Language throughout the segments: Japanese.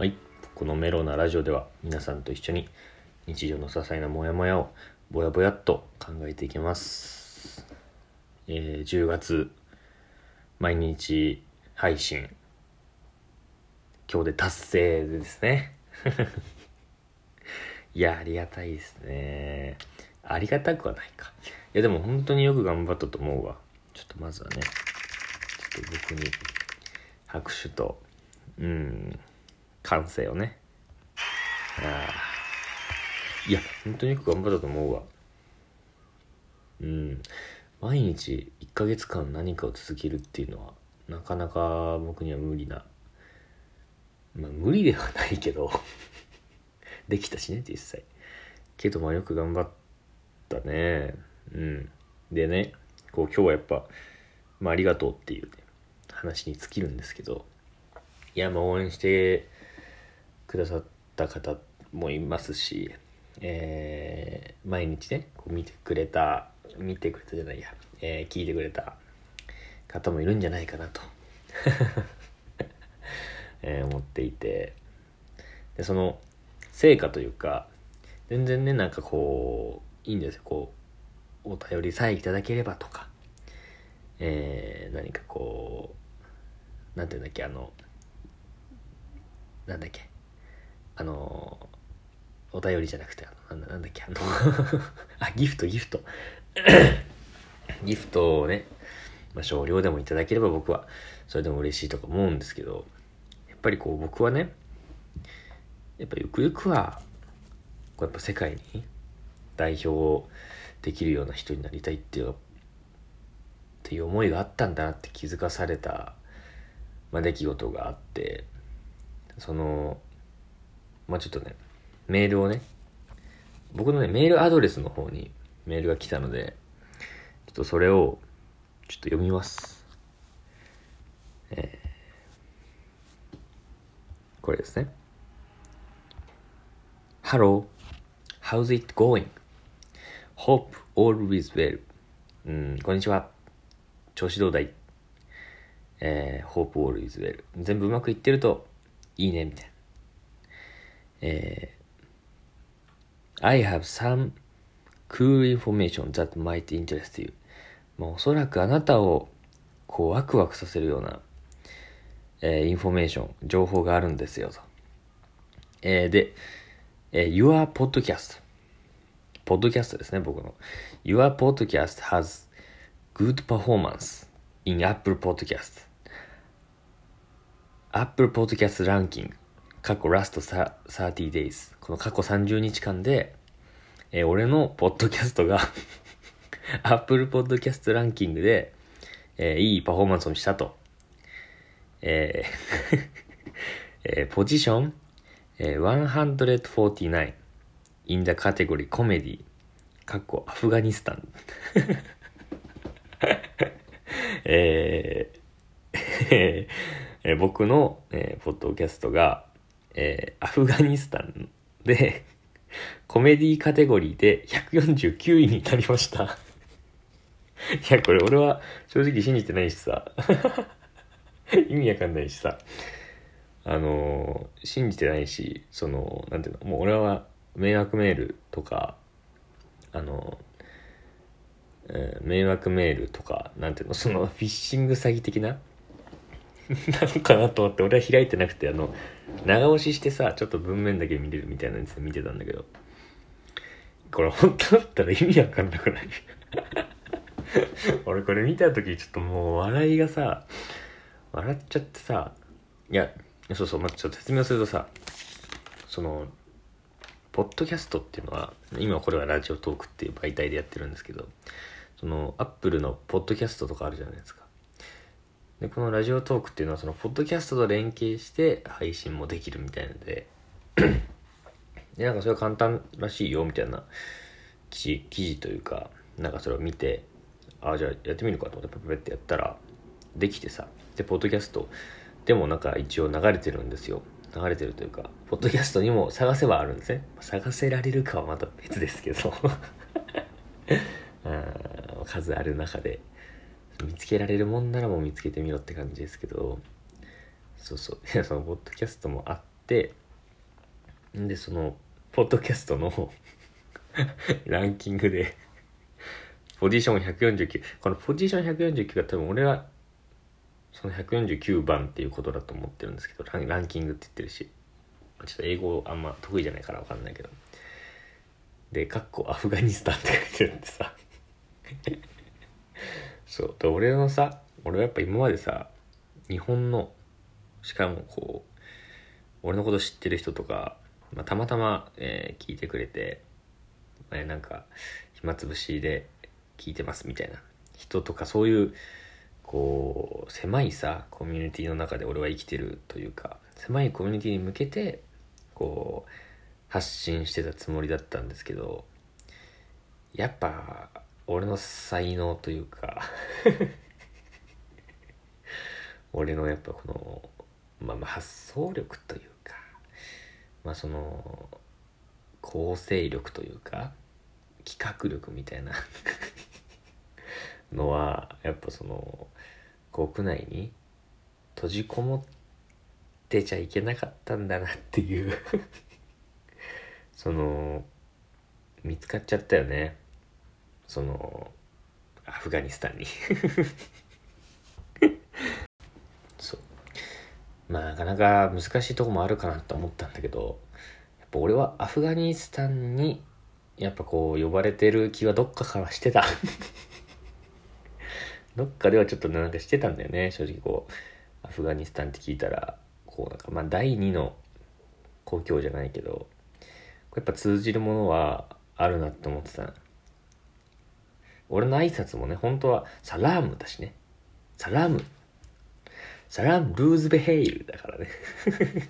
はい。このメロなラジオでは皆さんと一緒に日常の些細なモヤモヤをぼやぼやっと考えていきます。えー10月毎日配信今日で達成ですね。いや、ありがたいですね。ありがたくはないか。いや、でも本当によく頑張ったと思うわ。ちょっとまずはね、ちょっと僕に拍手と、うん、歓声をね。あ。いや、本当によく頑張ったと思うわ。うん。毎日1ヶ月間何かを続けるっていうのは、なかなか僕には無理な。まあ、無理ではないけど、できたしね、実際。けど、まあ、よく頑張ったね。うん。でね、こう、今日はやっぱ、まあ、ありがとうっていうね、話に尽きるんですけど、いや、まあ、応援してくださった方もいますし、えー毎日ね、こう見てくれた、見てくれたじゃないや、えー聞いてくれた方もいるんじゃないかなと、えー思っていて、で、その、成果というか、全然ね、なんかこう、いいんですよ、こう、お便りさえいただければとか、えー何かこう、なんていうんだっけ、あの、なんだっけ、あの、お便りじゃなくて、あのなんだなんだっけ、あの、あ、ギフト、ギフト。ギフトをね、まあ、少量でもいただければ僕はそれでも嬉しいとか思うんですけど、やっぱりこう僕はね、やっぱゆくゆくは、こうやっぱ世界に代表できるような人になりたいっていう、っていう思いがあったんだなって気づかされた、まあ、出来事があって、その、まあちょっとね、メールをね、僕のね、メールアドレスの方にメールが来たので、ちょっとそれを、ちょっと読みます。えーこれですね。Hello, how's it going? Hope all is well. うん、こんにちは。調子どうだい？えー、Hope all is well. 全部うまくいってるといいね、みたいな。えー I have some cool information that might interest you. まあ、おそらくあなたをこうワクワクさせるような、えーインフォメーション、情報があるんですよと。えーで、えー Your podcast。ポッドキャストですね、僕の。Your podcast has good performance in Apple Podcast. Apple Podcast Ranking 過去ラスト30 days この過去30日間で、えー俺のポッドキャストが Apple Podcast ランキングで、えーいいパフォーマンスをしたと。えー えーポジション、えー149 in the category comedy かっこアフガニスタン。えーえー僕の、えーポッドキャストが、えーアフガニスタンでコメディカテゴリーで149位になりました。いや、これ俺は正直信じてないしさ。意味わかんないしさ。あのー信じてないし、その、なんていうの、もう俺は迷惑メールとか、あのーえー迷惑メールとか、なんていうの、そのフィッシング詐欺的な？なのかなと思って俺は開いてなくてあの長押ししてさちょっと文面だけ見れるみたいなやつ見てたんだけど。これ本当だったら意味わかんなくない？俺これ見た時ちょっともう笑いがさ笑っちゃってさいやそうそうまあちょっと説明するとさそのポッドキャストっていうのは今これはラジオトークっていう媒体でやってるんですけどそのアップルのポッドキャストとかあるじゃないですか。でこのラジオトークっていうのはそのポッドキャストと連携して配信もできるみたいなので。でなんかそれは簡単らしいよみたいな記事記事というかなんかそれを見てああじゃあやってみるかと思ってパパペってやったらできてさ。でポッドキャストでもなんか一応流れてるんですよ。流れてるというかポッドキャストにも探せばあるんですね。探せられるかはまた別ですけど。数ある中で。見つけられるもんならもう見つけてみろって感じですけどそうそう。い やそのポッドキャストもあっってでそのポッドキャストの ランキングでポジション149このポジション149が多分俺はその149番っていうことだと思ってるんですけどランランキングって言ってるし。ちょっと英語あんま得意じゃないから分かんないけど。で、かっこアフガニスタンって書いてるんでさ。そう。で俺のさ俺はやっぱ今までさ日本のしかもこう俺のこと知ってる人とか、まあ、たまたま、えー聞いてくれて、えーなんか暇つぶしで聞いてますみたいな。人とかそういうこう狭いさコミュニティの中で俺は生きてるというか狭いコミュニティに向けてこう発信してたつもりだったんですけどやっぱ俺の才能というか 俺のやっぱこの、まあ、まあ発想力というかまあその構成力というか企画力みたいなのはやっぱその国内に閉じこもってちゃいけなかったんだなっていうその見つかっちゃったよね。そのアフガニスタンに。そう。まあなかなか難しいとこもあるかなと思ったんだけどやっぱ俺はアフガニスタンにやっぱこう呼ばれてる気はどっかからしてた。どっかではちょっとなんかしてたんだよね正直こう。アフガニスタンって聞いたらこうなんかまあ第二の故郷じゃないけどやっぱ通じるものはあるなって思ってた。俺の挨拶もね本当はサラームだしね。サラーム。サラームルーズベヘイルだからね。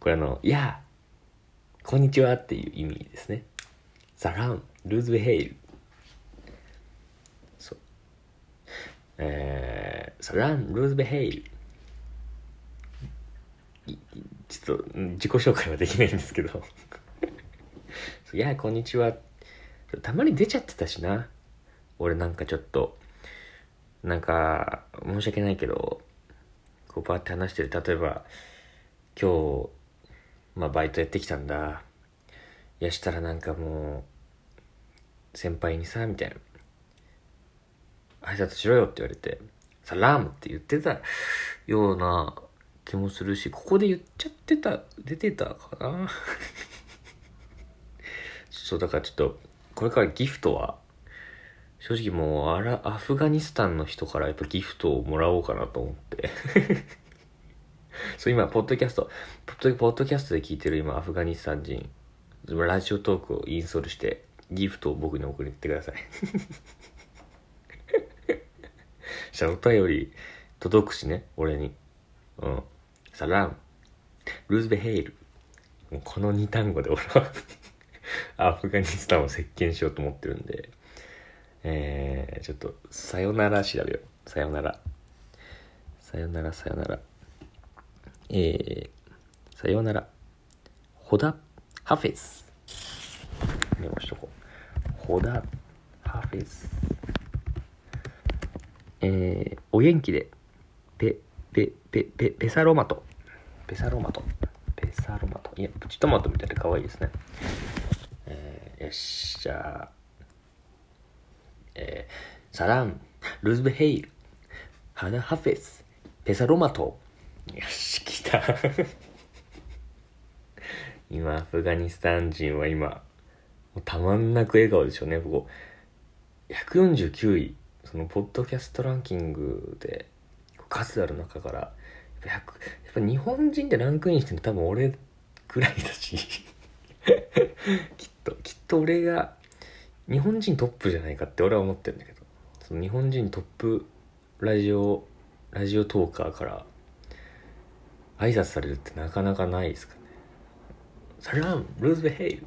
これあの「いやこんにちは」っていう意味ですね。サラームルーズベヘイル。そう。えー、サラームルーズベヘイル。ちょっと自己紹介はできないんですけど。いやこんにちは。たまに出ちゃってたしな。俺なんかちょっとなんか申し訳ないけどこうバーって話してる。例えば今日まあバイトやってきたんだ。いやしたらなんかもう先輩にさみたいな。挨拶しろよって言われてサラームって言ってたような気もするしここで言っちゃってた出てたかな。そうだからちょっとこれからギフトは？正直もうあらアフガニスタンの人からやっぱギフトをもらおうかなと思って。そう今ポッドキャストポッドポッドキャストで聞いてる今アフガニスタン人。ラジオトークをインストールしてギフトを僕に送りってください。したらお便り届くしね俺に。うん。サラン。ルーズベヘイル。もうこの2単語で俺はアフガニスタンを席巻しようと思ってるんでえー、ちょっとさよなら調べよう。さよなら。さよならさよなら。えー、さよなら。ホダハフェズ。メモしとこう。ホダハフェズ。えー、お元気で。ペペペペペサロマト。ペサロマト。ペサロマト。いやプチトマトみたいで可愛いですね、よしじゃあえー、サランルズベヘイルハナハフェスペサロマト。よし来た。今アフガニスタン人は今たまんなく笑顔でしょうねここ。149位そのポッドキャストランキングで数ある中からやっぱやっぱ日本人でランクインしてるの多分俺くらいだし。きっときっと。と俺が日本人トップじゃないかって俺は思ってるんだけどその日本人トップラジオラジオトーカーから挨拶されるってなかなかないですかね。サランルーズベヘイル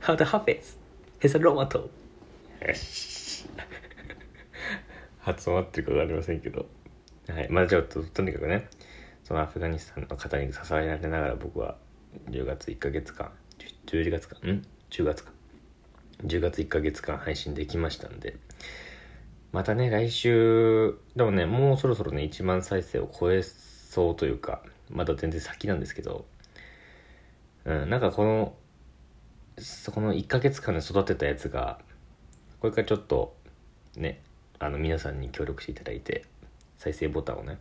ハードハフェスヘサロマト。よ し発音合ってるか分かりませんけど。はいまあちょっととにかくねそのアフガニスタンの方に支えられながら僕は10月1ヶ月間11月かん？10月か10月1ヶ月間配信できましたんでまたね来週でもねもうそろそろね1万再生を超えそうというかまだ全然先なんですけど、うん、なんかこの、そこの1ヶ月間で育てたやつが、これからちょっと、ね、あの、皆さんに協力していただいて、再生ボタンをね、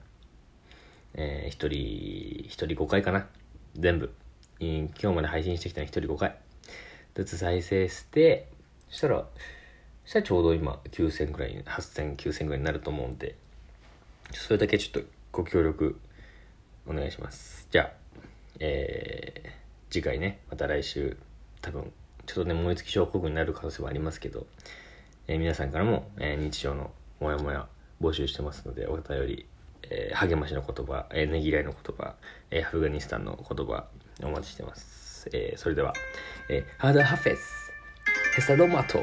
えー、一人、一人5回かな。全部。今日まで配信してきたの一人5回。ずつ再生して、そしたら、そしたらちょうど今9000くらい、8000、9000くらいになると思うんで、それだけちょっとご協力お願いします。じゃあ、えー、次回ね、また来週、多分、ちょっとね、燃え尽き症候群になる可能性はありますけど、えー、皆さんからも、えー、日常のモヤモヤ募集してますので、お便り、えー、励ましの言葉、えー、ねぎらいの言葉、えー、アフガニスタンの言葉、お待ちしてます。えー、それでは、えー、ハードハフェス、ヘサロマト。